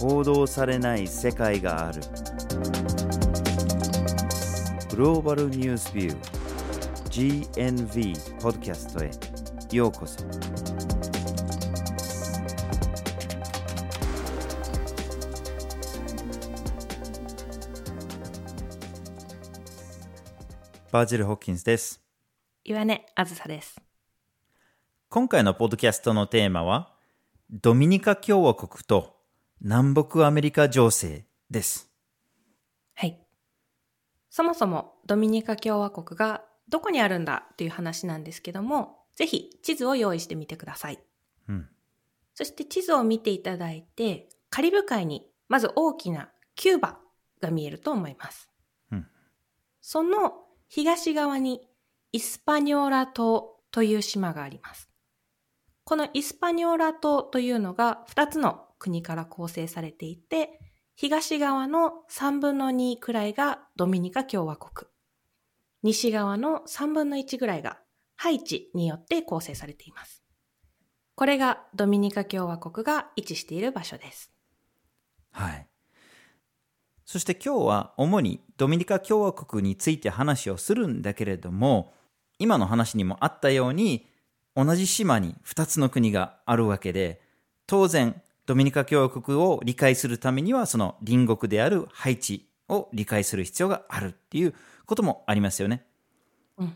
報道されない世界がある。グローバルニュースビュー GNV ポッドキャストへ。ようこそ。バージル・ホッキンスです。岩根あずさです。今回のポッドキャストのテーマはドミニカ共和国と南北アメリカ情勢ですはい。そもそもドミニカ共和国がどこにあるんだという話なんですけども、ぜひ地図を用意してみてください。うんそして地図を見ていただいて、カリブ海にまず大きなキューバが見えると思います。うんその東側にイスパニョーラ島という島があります。このイスパニョーラ島というのが2つの国から構成されていて、東側の3分の2くらいがドミニカ共和国。西側の3分の1ぐらいがハイチによって構成されています。これがドミニカ共和国が位置している場所です。はいそして今日は主にドミニカ共和国について話をするんだけれども今の話にもあったように同じ島に2つの国があるわけで当然ドミニカ共和国を理解するためにはその隣国であるハイチを理解する必要があるっていうこともありますよね。うん。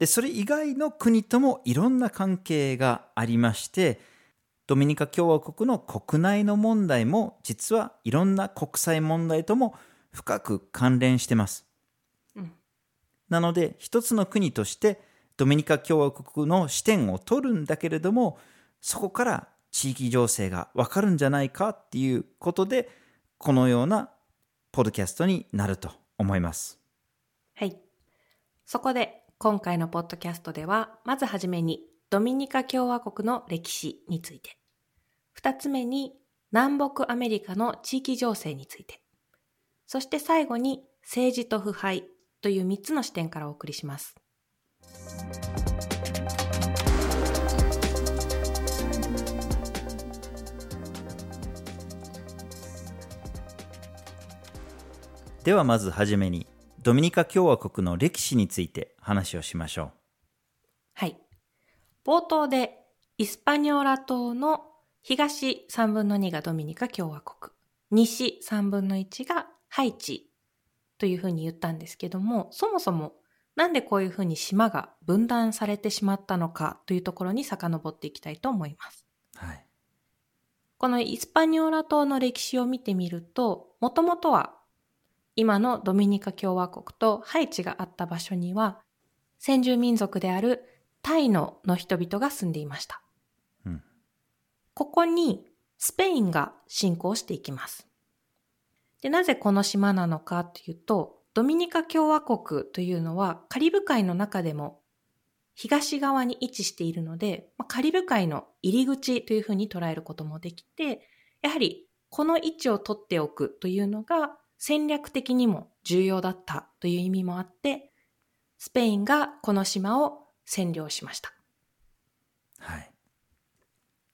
でそれ以外の国ともいろんな関係がありましてドミニカ共和国の国内の問題も実はいろんな国際問題とも深く関連してます。うんなので一つの国としてドミニカ共和国の視点を取るんだけれどもそこから地域情勢がわかるんじゃないかっていうことでこのようなポッドキャストになると思います。はい。そこで今回のポッドキャストでは、まずはじめにドミニカ共和国の歴史について、二つ目に南北アメリカの地域情勢について、そして最後に政治と腐敗という三つの視点からお送りします。ではまずはじめにドミニカ共和国の歴史について話をしましょう。はい。冒頭でイスパニョーラ島の東3分の2がドミニカ共和国、西3分の1がハイチというふうに言ったんですけども、そもそもなんでこういうふうに島が分断されてしまったのかというところに遡っていきたいと思います。はい。このイスパニョーラ島の歴史を見てみると、もともとは今のドミニカ共和国とハイチがあった場所には、先住民族であるタイノの人々が住んでいました。うんここにスペインが侵攻していきます。で、なぜこの島なのかというと、ドミニカ共和国というのはカリブ海の中でも東側に位置しているので、まあカリブ海の入り口というふうに捉えることもできて、やはりこの位置を取っておくというのが戦略的にも重要だったという意味もあって、スペインがこの島を占領しました。はい。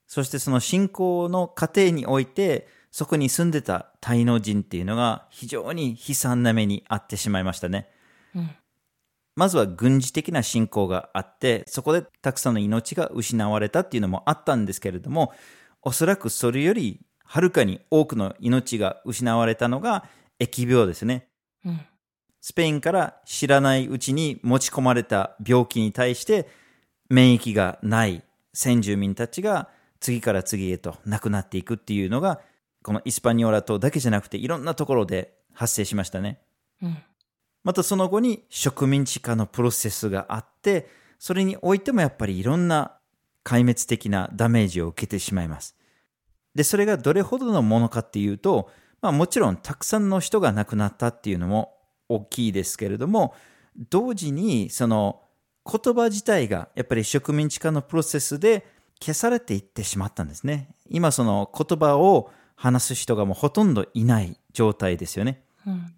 そしてその信仰の過程において、そこに住んでたタイの人っていうのが非常に悲惨な目に遭ってしまいましたね。うん。まずは軍事的な侵攻があって、そこでたくさんの命が失われたっていうのもあったんですけれども、おそらくそれよりはるかに多くの命が失われたのが疫病ですね。うん。スペインから知らないうちに持ち込まれた病気に対して免疫がない先住民たちが次から次へと亡くなっていくっていうのがこのイスパニオラ島だけじゃなくていろんなところで発生しましたね。うん。またその後に植民地化のプロセスがあってそれにおいてもやっぱりいろんな壊滅的なダメージを受けてしまいます。で、それがどれほどのものかっていうと、まあもちろんたくさんの人が亡くなったっていうのも大きいですけれども、同時にその言葉自体がやっぱり植民地化のプロセスで消されていってしまったんですね。今その言葉を話す人がもうほとんどいない状態ですよね。うん。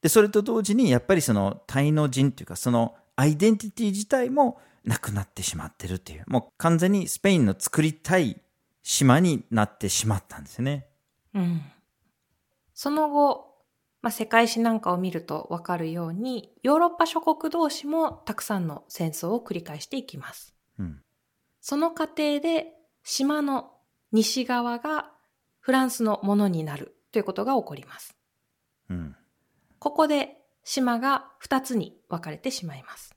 で、それと同時にやっぱりそのタイの人というかそのアイデンティティ自体もなくなってしまってるっていう、もう完全にスペインの作りたい島になってしまったんですね。うん。その後、まあ、世界史なんかを見るとわかるように、ヨーロッパ諸国同士もたくさんの戦争を繰り返していきます。うん。その過程で島の西側がフランスのものになるということが起こります。うん。ここで島が2つに分かれてしまいます。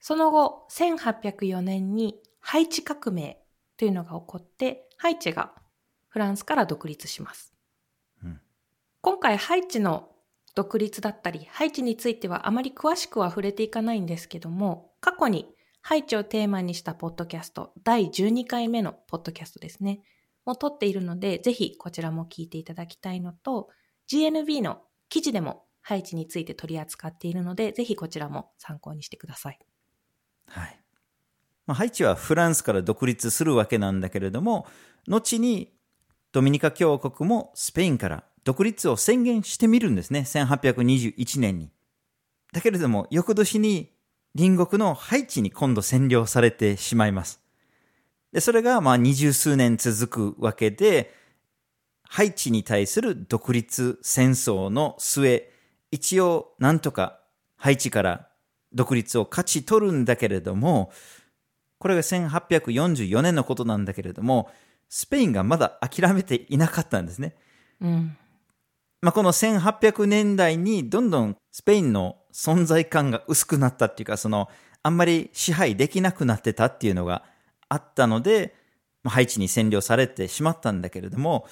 その後、1804年にハイチ革命というのが起こって、ハイチがフランスから独立します。今回、ハイチの独立だったり、ハイチについてはあまり詳しくは触れていかないんですけども、過去にハイチをテーマにしたポッドキャスト、第12回目のポッドキャストですね、も撮っているので、ぜひこちらも聞いていただきたいのと、GNB の記事でもハイチについて取り扱っているので、ぜひこちらも参考にしてください。はい。まあ、ハイチはフランスから独立するわけなんだけれども、後にドミニカ共和国もスペインから独立を宣言してみるんですね。1821年に。だけれども、翌年に隣国のハイチに今度占領されてしまいます。で、それがまあ二十数年続くわけで、ハイチに対する独立戦争の末、一応なんとかハイチから独立を勝ち取るんだけれども、これが1844年のことなんだけれども、スペインがまだ諦めていなかったんですね。うん。まあ、この1800年代にどんどんスペインの存在感が薄くなったっていうか、その、あんまり支配できなくなってたっていうのがあったので、まあハイチに占領されてしまったんだけれども、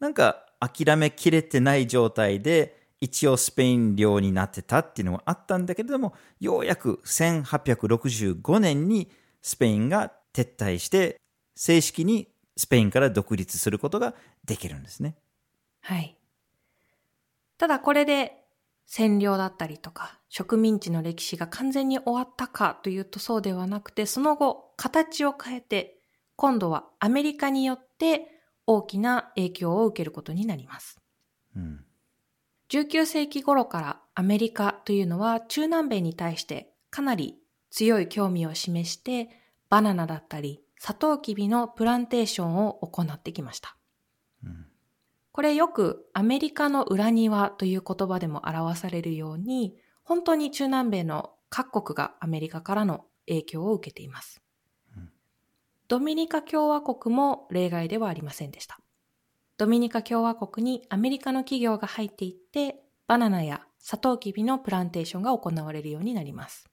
なんか諦めきれてない状態で、一応スペイン領になってたっていうのがあったんだけれども、ようやく1865年にスペインが撤退して、正式にスペインから独立することができるんですね。はい。ただこれで占領だったりとか植民地の歴史が完全に終わったかというとそうではなくて、その後形を変えて今度はアメリカによって大きな影響を受けることになります。うん。19世紀頃からアメリカというのは中南米に対してかなり強い興味を示してバナナだったりサトウキビのプランテーションを行ってきました。うんこれよくアメリカの裏庭という言葉でも表されるように本当に中南米の各国がアメリカからの影響を受けています。うんドミニカ共和国も例外ではありませんでした。ドミニカ共和国にアメリカの企業が入っていって、バナナやサトウキビのプランテーションが行われるようになります。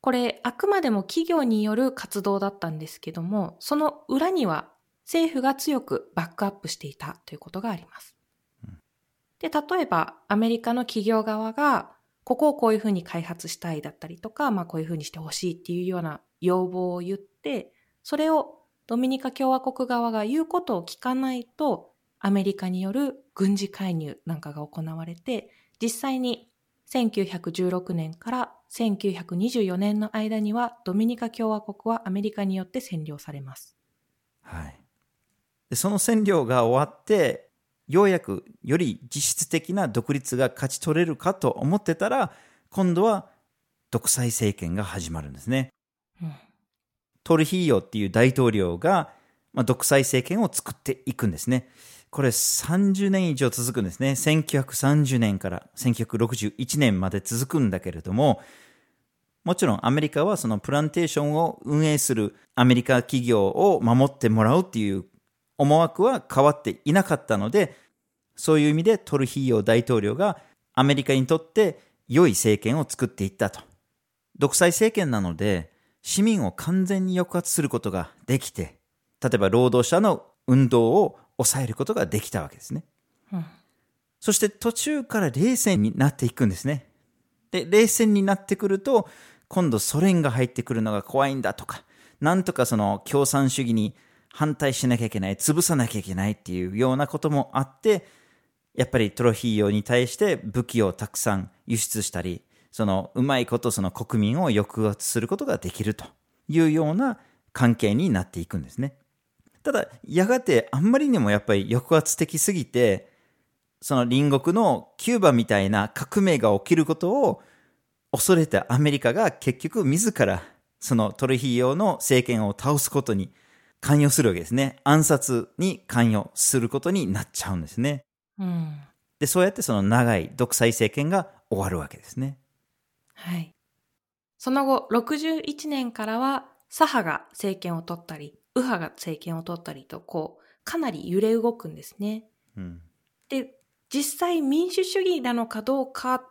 これ、あくまでも企業による活動だったんですけども、その裏には政府が強くバックアップしていたということがあります。で、例えばアメリカの企業側が、ここをこういうふうに開発したいだったりとか、まあこういうふうにしてほしいっていうような要望を言って、それをドミニカ共和国側が言うことを聞かないと、アメリカによる軍事介入なんかが行われて、実際に1916年から1924年の間にはドミニカ共和国はアメリカによって占領されます。はい。でその占領が終わって、ようやくより実質的な独立が勝ち取れるかと思ってたら、今度は独裁政権が始まるんですね。うんトルヒーヨっていう大統領が、まあ、独裁政権を作っていくんですね。これ30年以上続くんですね。1930年から1961年まで続くんだけれども、もちろんアメリカはそのプランテーションを運営するアメリカ企業を守ってもらうっていう思惑は変わっていなかったので、そういう意味でトルヒーヨ大統領がアメリカにとって良い政権を作っていったと。独裁政権なので、市民を完全に抑圧することができて、例えば労働者の運動を抑えることができたわけですね。うんそして途中から冷戦になっていくんですね。で、冷戦になってくると、今度ソ連が入ってくるのが怖いんだとか、なんとかその共産主義に反対しなきゃいけない、潰さなきゃいけないっていうようなこともあって、やっぱりトロヒーヨに対して武器をたくさん輸出したり、そのうまいことその国民を抑圧することができるというような関係になっていくんですね。ただ、やがてあんまりにもやっぱり抑圧的すぎて、その隣国のキューバみたいな革命が起きることを恐れたアメリカが結局自らそのトルヒーヨの政権を倒すことに関与するわけですね。暗殺に関与することになっちゃうんですね。うん。で、そうやってその長い独裁政権が終わるわけですね。はい。その後、61年からは、左派が政権を取ったり、右派が政権を取ったりと、こう、かなり揺れ動くんですね。うん。で、実際民主主義なのかどうか、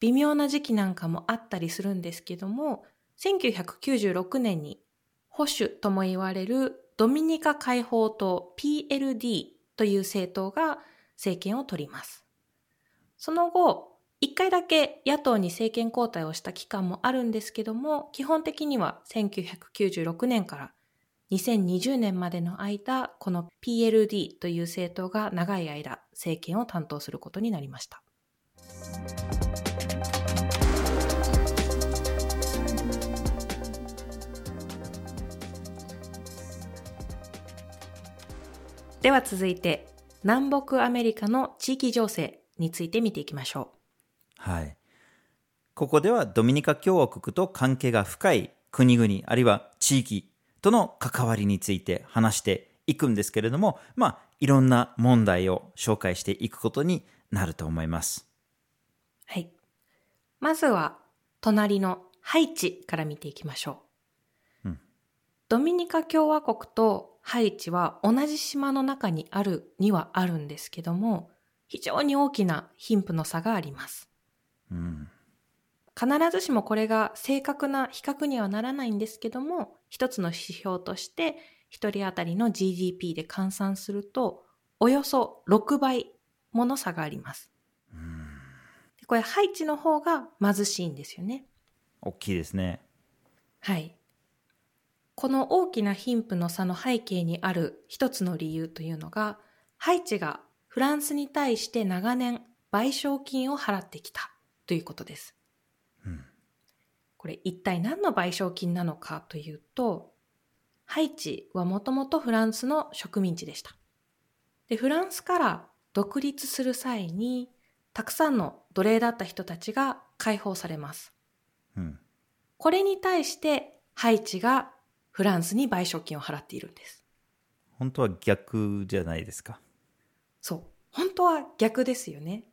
微妙な時期なんかもあったりするんですけども、1996年に保守とも言われるドミニカ解放党 PLD という政党が政権を取ります。その後、一回だけ野党に政権交代をした期間もあるんですけども、基本的には1996年から2020年までの間、この PLD という政党が長い間政権を担当することになりました。では続いて、南北アメリカの地域情勢について見ていきましょはい。ここではドミニカ共和国と関係が深い国々、あるいは地域との関わりについて話していくんですけれども、まあ、いろんな問題を紹介していくことになると思います。う。はい。まずは、隣のハイチから見ていきましょう。うんドミニカ共和国とハイチは同じ島の中にあるにはあるんですけども、非常に大きな貧富の差があります。うん。必ずしもこれが正確な比較にはならないんですけども、一つの指標として、一人当たりの GDP で換算すると、およそ6倍もの差があります。でこれ、ハイチの方が貧しいんですよね。大きいですね。はい。この大きな貧富の差の背景にある一つの理由というのが、ハイチがフランスに対して長年賠償金を払ってきたということです。うんこれ一体何の賠償金なのかというと、ハイチはもともとフランスの植民地でした。で、フランスから独立する際に、たくさんの奴隷だった人たちが解放されます。うん。これに対して、ハイチがフランスに賠償金を払っているんです。本当は逆じゃないですか？そう。本当は逆ですよね。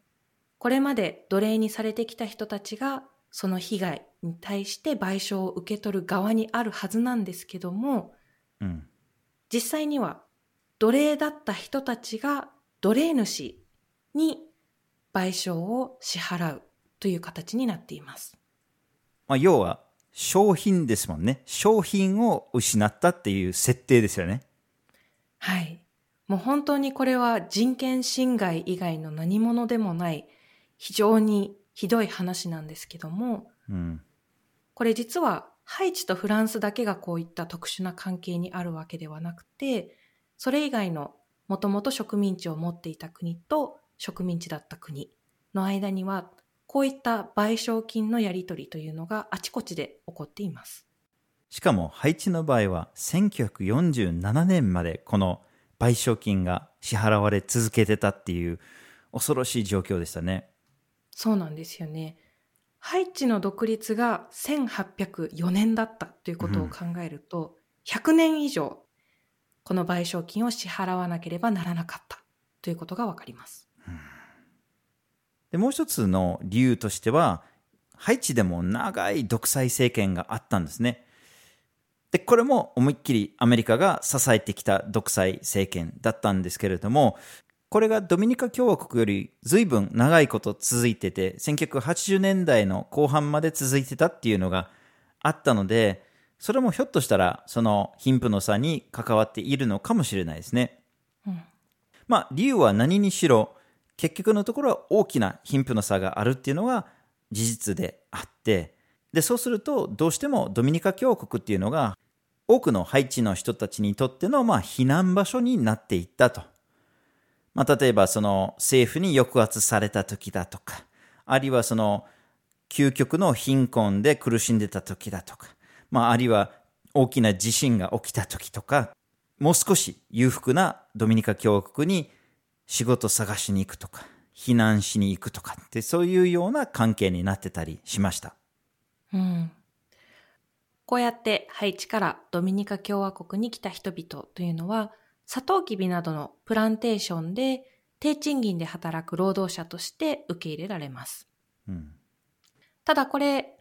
これまで奴隷にされてきた人たちが、その被害に対して賠償を受け取る側にあるはずなんですけども、うん。実際には奴隷だった人たちが奴隷主に賠償を支払うという形になっています。まあ、要は、商品ですもんね。商品を失ったっていう設定ですよね。はい。もう本当にこれは人権侵害以外の何者でもない非常にひどい話なんですけども、うん。これ実はハイチとフランスだけがこういった特殊な関係にあるわけではなくて、それ以外のもともと植民地を持っていた国と植民地だった国の間には、こういった賠償金のやり取りというのがあちこちで起こっています。しかも、ハイチの場合は、1947年までこの賠償金が支払われ続けてたっていう恐ろしい状況でしたね。そうなんですよね。ハイチの独立が1804年だったということを考えると、100年以上この賠償金を支払わなければならなかったということがわかります。で、もう一つの理由としては、ハイチでも長い独裁政権があったんですね。で、これも思いっきりアメリカが支えてきた独裁政権だったんですけれども、これがドミニカ共和国より随分長いこと続いてて、1980年代の後半まで続いてたっていうのがあったので、それもひょっとしたらその貧富の差に関わっているのかもしれないですね。うんまあ理由は何にしろ、結局のところは大きな貧富の差があるっていうのが事実であって、で、そうするとどうしてもドミニカ共和国っていうのが多くのハイチの人たちにとってのまあ避難場所になっていったと。まあ例えばその政府に抑圧された時だとか、あるいはその究極の貧困で苦しんでた時だとか、まああるいは大きな地震が起きた時とか、もう少し裕福なドミニカ共和国に仕事探しに行くとか、避難しに行くとかって、そういうような関係になってたりしました。うん。こうやってハイチからドミニカ共和国に来た人々というのは、サトウキビなどのプランテーションで低賃金で働く労働者として受け入れられます。うん。ただこれ、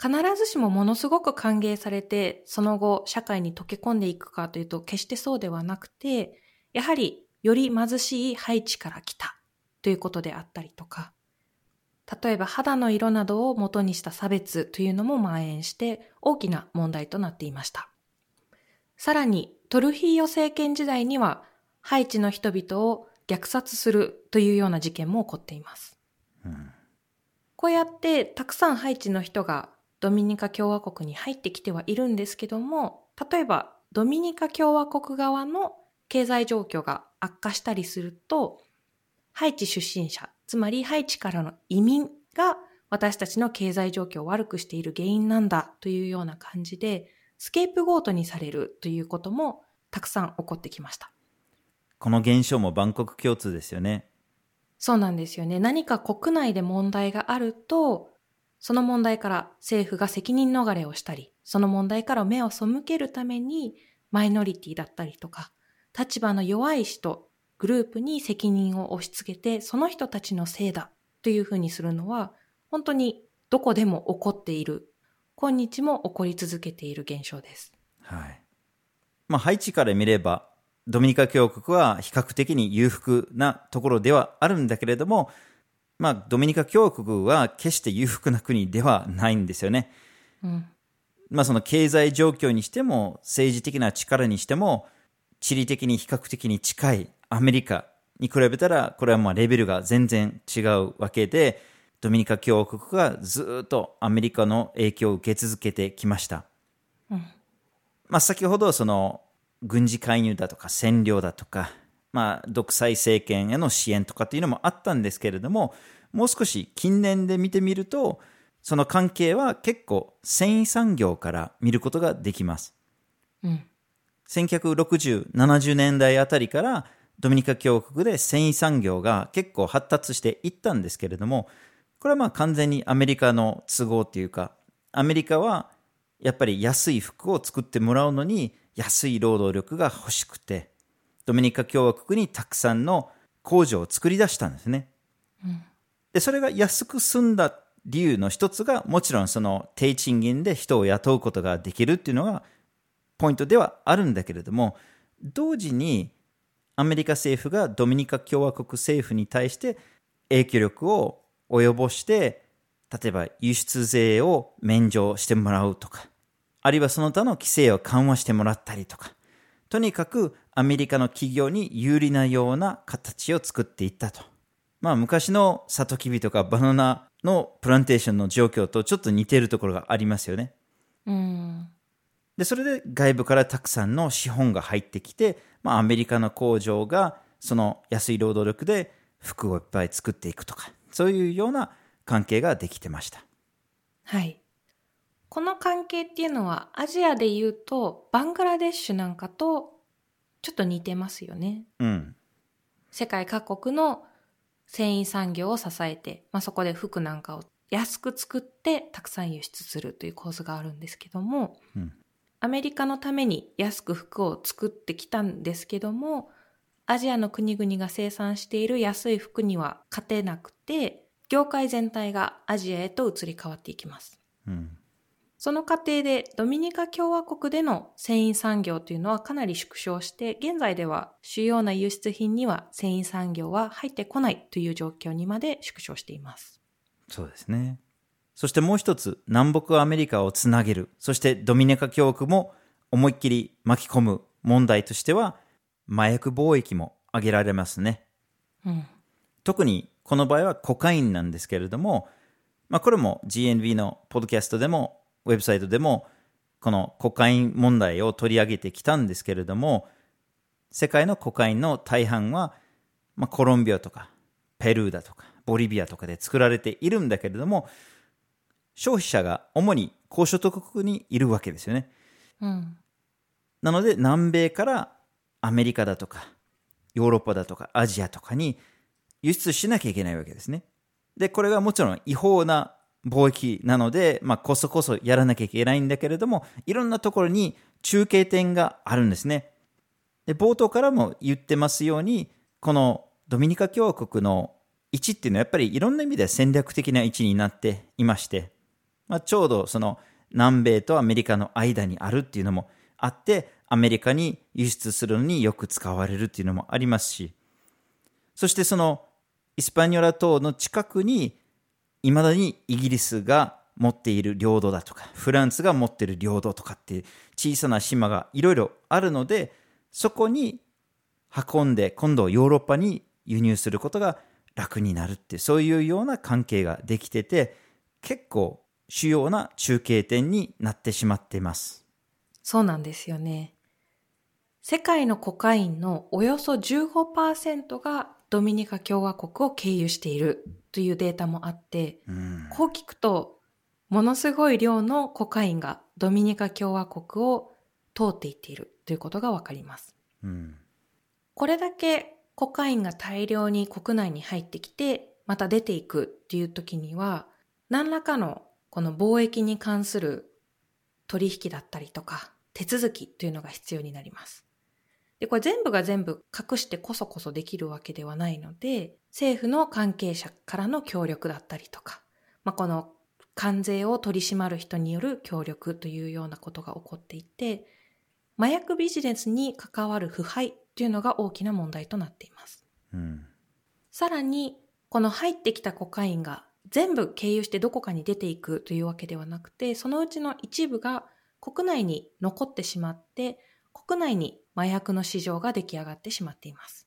必ずしもものすごく歓迎されて、その後社会に溶け込んでいくかというと決してそうではなくて、やはりより貧しいハイチから来たということであったりとか、例えば肌の色などを元にした差別というのも蔓延して大きな問題となっていました。さらにトルヒーヨ政権時代にはハイチの人々を虐殺するというような事件も起こっています。うん。こうやってたくさんハイチの人がドミニカ共和国に入ってきてはいるんですけども、例えばドミニカ共和国側の経済状況が悪化したりすると、ハイチ出身者、つまりハイチからの移民が私たちの経済状況を悪くしている原因なんだというような感じで、スケープゴートにされるということもたくさん起こってきました。この現象も万国共通ですよね。そうなんですよね。何か国内で問題があると、その問題から政府が責任逃れをしたり、その問題から目を背けるために、マイノリティだったりとか、立場の弱い人、グループに責任を押し付けて、その人たちのせいだというふうにするのは、本当にどこでも起こっている、今日も起こり続けている現象です。はい。まあ、ハイチから見れば、ドミニカ共和国は比較的に裕福なところではあるんだけれども、まあ、ドミニカ共和国は決して裕福な国ではないんですよね。うん。まあ、その経済状況にしても、政治的な力にしても、地理的に比較的に近いアメリカに比べたら、これはまあレベルが全然違うわけで、ドミニカ共和国がずっとアメリカの影響を受け続けてきました。うん。まあ、先ほどその軍事介入だとか占領だとか、まあ、独裁政権への支援とかっていうのもあったんですけれども、もう少し近年で見てみると、その関係は結構繊維産業から見ることができます。うん。1960、70年代あたりからドミニカ共和国で繊維産業が結構発達していったんですけれども、これはまあ完全にアメリカの都合っていうか、アメリカはやっぱり安い服を作ってもらうのに安い労働力が欲しくて、ドミニカ共和国にたくさんの工場を作り出したんですね。で、それが安く済んだ理由の一つが、もちろんその低賃金で人を雇うことができるっていうのがポイントではあるんだけれども、同時にアメリカ政府がドミニカ共和国政府に対して影響力を及ぼして、例えば輸出税を免除してもらうとか、あるいはその他の規制を緩和してもらったりとか、とにかくアメリカの企業に有利なような形を作っていったと。まあ昔のサトキビとかバナナのプランテーションの状況とちょっと似てるところがありますよね。うん。で、それで外部からたくさんの資本が入ってきて、まあアメリカの工場がその安い労働力で服をいっぱい作っていくとか、そういうような関係ができてました。はい。この関係っていうのはアジアで言うとバングラデシュなんかとちょっと似てますよね。うん。世界各国の繊維産業を支えて、まあ、そこで服なんかを安く作ってたくさん輸出するという構図があるんですけども、うんアメリカのために安く服を作ってきたんですけども、アジアの国々が生産している安い服には勝てなくて、業界全体がアジアへと移り変わっていきます。うん。その過程でドミニカ共和国での繊維産業というのはかなり縮小して、現在では主要な輸出品には繊維産業は入ってこないという状況にまで縮小しています。そうですね。そしてもう一つ、南北アメリカをつなげる、そしてドミニカ共和国も思いっきり巻き込む問題としては、麻薬貿易も挙げられますね。うん。特にこの場合はコカインなんですけれども、まあ、これも GNB のポッドキャストでもウェブサイトでもこのコカイン問題を取り上げてきたんですけれども世界のコカインの大半は、まあ、コロンビアとかペルーだとかボリビアとかで作られているんだけれども消費者が主に高所得国にいるわけですよね。うん。なので南米からアメリカだとかヨーロッパだとかアジアとかに輸出しなきゃいけないわけですね。で、これがもちろん違法な貿易なので、まあ、こそこそやらなきゃいけないんだけれども、いろんなところに中継点があるんですね。で、冒頭からも言ってますように、このドミニカ共和国の位置っていうのはやっぱりいろんな意味で戦略的な位置になっていまして、まあ、ちょうどその南米とアメリカの間にあるっていうのもあって、アメリカに輸出するのによく使われるっていうのもありますし、そしてそのイスパニョラ島の近くに、いまだにイギリスが持っている領土だとか、フランスが持っている領土とかっていう小さな島がいろいろあるので、そこに運んで、今度ヨーロッパに輸入することが楽になるって、そういうような関係ができてて、結構主要な中継点になってしまっています。そうなんですよね。世界のコカインのおよそ15%がドミニカ共和国を経由しているというデータもあって、うん、こう聞くと、ものすごい量のコカインがドミニカ共和国を通っていっているということがわかります。うん、これだけコカインが大量に国内に入ってきて、また出ていくっていう時には、何らかのこの貿易に関する取引だったりとか、手続きというのが必要になります。で、これ全部が全部隠してこそこそできるわけではないので、政府の関係者からの協力だったりとか、まあ、この関税を取り締まる人による協力というようなことが起こっていて、麻薬ビジネスに関わる腐敗というのが大きな問題となっています。うん、さらに、この入ってきたコカインが全部経由してどこかに出ていくというわけではなくて、そのうちの一部が国内に残ってしまって、国内に麻薬の市場が出来上がってしまっています。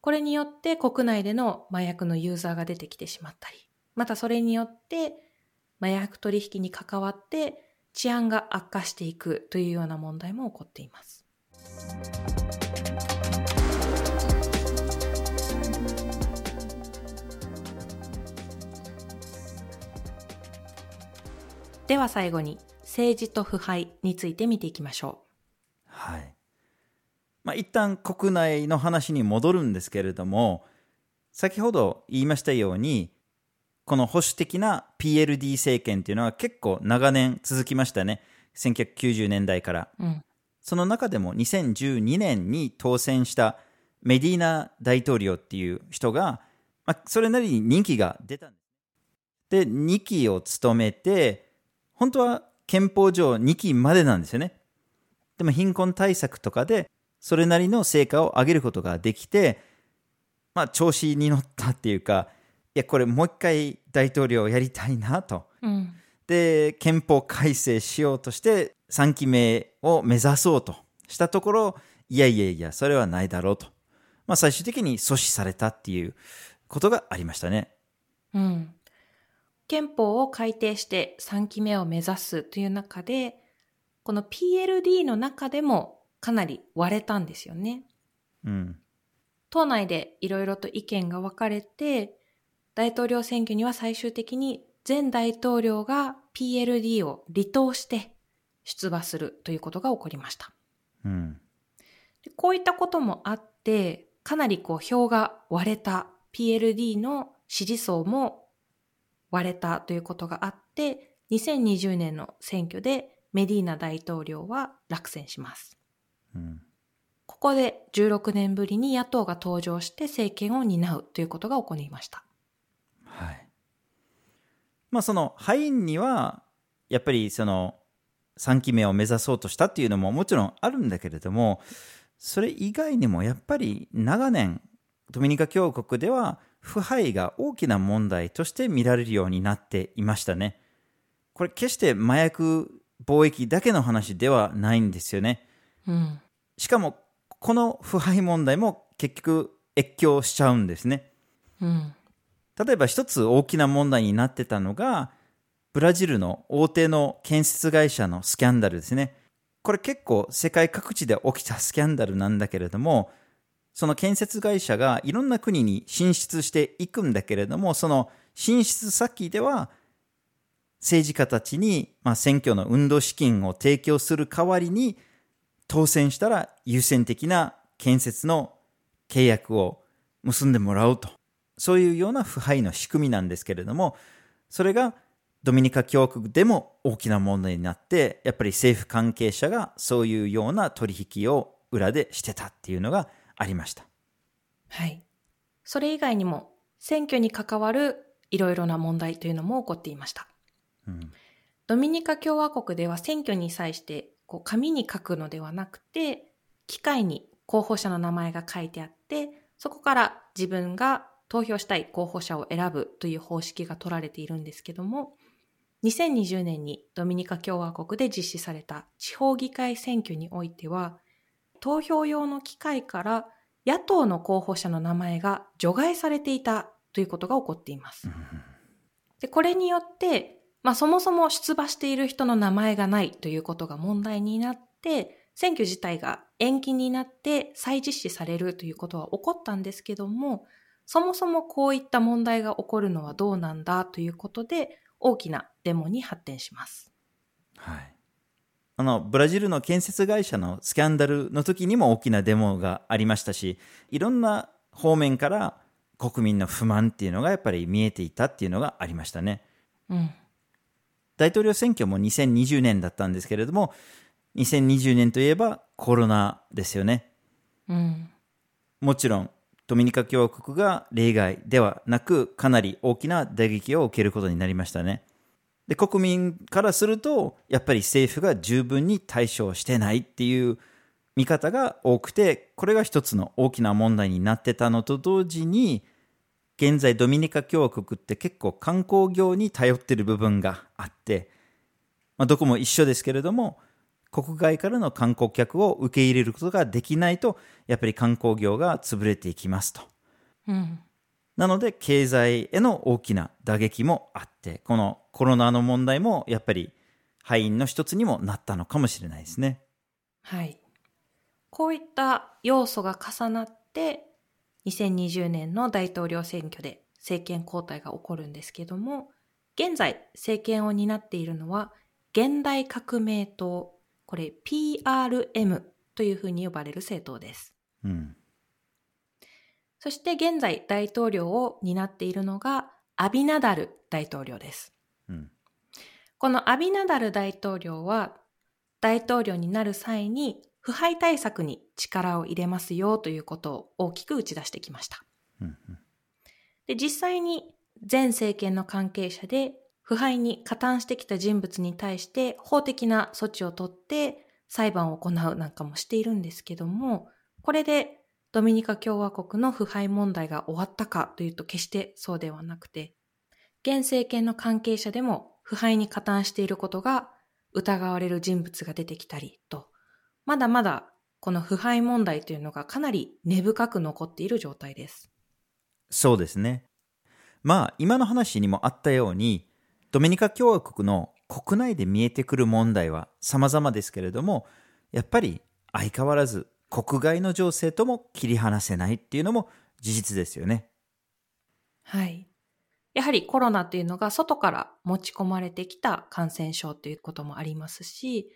これによって国内での麻薬のユーザーが出てきてしまったり、またそれによって麻薬取引に関わって治安が悪化していくというような問題も起こっています。では最後に政治と腐敗について見ていきましょう。はい。まあ、一旦国内の話に戻るんですけれども、先ほど言いましたように、この保守的な PLD 政権っていうのは結構長年続きましたね。1990年代から。うん、その中でも2012年に当選したメディーナ大統領っていう人が、まあ、それなりに人気が出たんです。で、2期を務めて、本当は憲法上2期までなんですよね。でも貧困対策とかでそれなりの成果を上げることができて、まあ、調子に乗ったっていうか、いや、これもう一回大統領をやりたいなと。うん、で、憲法改正しようとして、3期目を目指そうとしたところ、いやいやいや、それはないだろうと。まあ、最終的に阻止されたっていうことがありましたね。うん。憲法を改定して3期目を目指すという中で、この PLD の中でもかなり割れたんですよね。うん。党内でいろいろと意見が分かれて、大統領選挙には最終的に前大統領が PLD を離党して出馬するということが起こりました。うん、でこういったこともあって、かなりこう票が割れた PLD の支持層も割れたということがあって、2020年の選挙でメディーナ大統領は落選します。ここで16年ぶりに野党が登場して政権を担うということが起こりました。はい。まあその敗因には、やっぱりその3期目を目指そうとしたっていうのももちろんあるんだけれども、それ以外にもやっぱり長年、ドミニカ共和国では腐敗が大きな問題として見られるようになっていましたね。これ決して麻薬貿易だけの話ではないんですよね。うん、しかも、この腐敗問題も結局越境しちゃうんですね。うん、例えば一つ大きな問題になってたのが、ブラジルの大手の建設会社のスキャンダルですね。これ結構世界各地で起きたスキャンダルなんだけれども、その建設会社がいろんな国に進出していくんだけれども、その進出先では政治家たちに、まあ、選挙の運動資金を提供する代わりに当選したら優先的な建設の契約を結んでもらうと。そういうような腐敗の仕組みなんですけれども、それがドミニカ共和国でも大きな問題になって、やっぱり政府関係者がそういうような取引を裏でしてたっていうのがありました。はい。それ以外にも選挙に関わるいろいろな問題というのも起こっていました。うん、ドミニカ共和国では選挙に際してこう紙に書くのではなくて、機械に候補者の名前が書いてあって、そこから自分が投票したい候補者を選ぶという方式が取られているんですけども、2020年にドミニカ共和国で実施された地方議会選挙においては、投票用の機械から野党の候補者の名前が除外されていたということが起こっています。でこれによって、まあ、そもそも出馬している人の名前がないということが問題になって、選挙自体が延期になって再実施されるということは起こったんですけども、そもそもこういった問題が起こるのはどうなんだということで、大きなデモに発展します。はい。あの、ブラジルの建設会社のスキャンダルの時にも大きなデモがありましたし、いろんな方面から国民の不満っていうのがやっぱり見えていたっていうのがありましたね。うん。大統領選挙も2020年だったんですけれども、2020年といえばコロナですよね。うん。もちろん、ドミニカ共和国が例外ではなく、かなり大きな打撃を受けることになりましたね。で、国民からすると、やっぱり政府が十分に対処してないっていう見方が多くて、これが一つの大きな問題になってたのと同時に、現在ドミニカ共和国って結構観光業に頼ってる部分があって、まあ、どこも一緒ですけれども、国外からの観光客を受け入れることができないと、やっぱり観光業が潰れていきますと。うん、なので、経済への大きな打撃もあって、このコロナの問題もやっぱり敗因の一つにもなったのかもしれないですね。はい。こういった要素が重なって、2020年の大統領選挙で政権交代が起こるんですけども、現在政権を担っているのは現代革命党これ PRM というふうに呼ばれる政党です。うん、そして現在大統領を担っているのがアビナダル大統領です。うん、このアビナダル大統領は大統領になる際に腐敗対策に力を入れますよということを大きく打ち出してきました。うんうん、で実際に前政権の関係者で腐敗に加担してきた人物に対して法的な措置をとって裁判を行うなんかもしているんですけども、これでドミニカ共和国の腐敗問題が終わったかというと決してそうではなくて、現政権の関係者でも腐敗に加担していることが疑われる人物が出てきたりと、まだまだこの腐敗問題というのがかなり根深く残っている状態です。そうですね。まあ、今の話にもあったように、ドミニカ共和国の国内で見えてくる問題は様々ですけれども、やっぱり相変わらず国外の情勢とも切り離せないっていうのも事実ですよね。はい。やはりコロナというのが外から持ち込まれてきた感染症ということもありますし、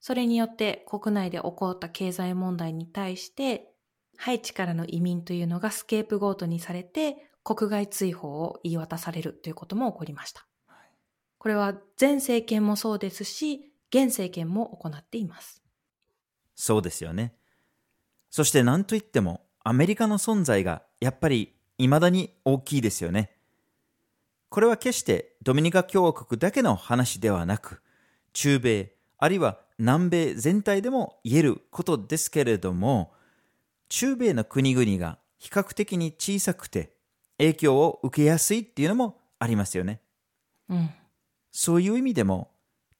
それによって国内で起こった経済問題に対して、ハイチからの移民というのがスケープゴートにされて国外追放を言い渡されるということも起こりました。これは前政権もそうですし、現政権も行っています。そうですよね。そして何といっても、アメリカの存在がやっぱり未だに大きいですよね。これは決してドミニカ共和国だけの話ではなく、中米、あるいは南米全体でも言えることですけれども、中米の国々が比較的に小さくて影響を受けやすいっていうのもありますよね。うん。そういう意味でも、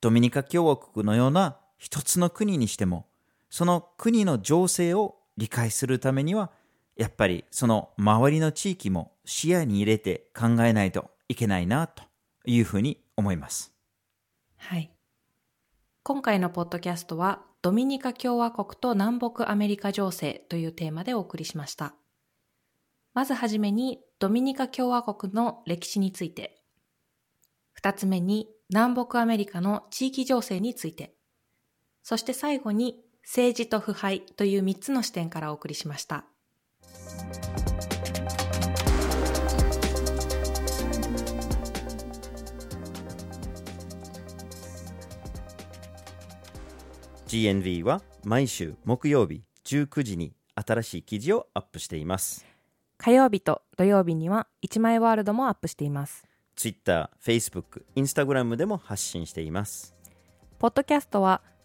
ドミニカ共和国のような一つの国にしても、その国の情勢を理解するためには、やっぱりその周りの地域も視野に入れて考えないといけないなというふうに思います。はい。今回のポッドキャストはドミニカ共和国と南北アメリカ情勢というテーマでお送りしました。まずはじめにドミニカ共和国の歴史について二つ目に南北アメリカの地域情勢について、そして最後に政治と腐敗という3つの視点からお送りしました。GNV は毎週木曜日19時に新しい記事をアップしています。火曜日と土曜日には1枚ワールドもアップしています。Twitter、Facebook、Instagram でも発信しています。ポッドキャストは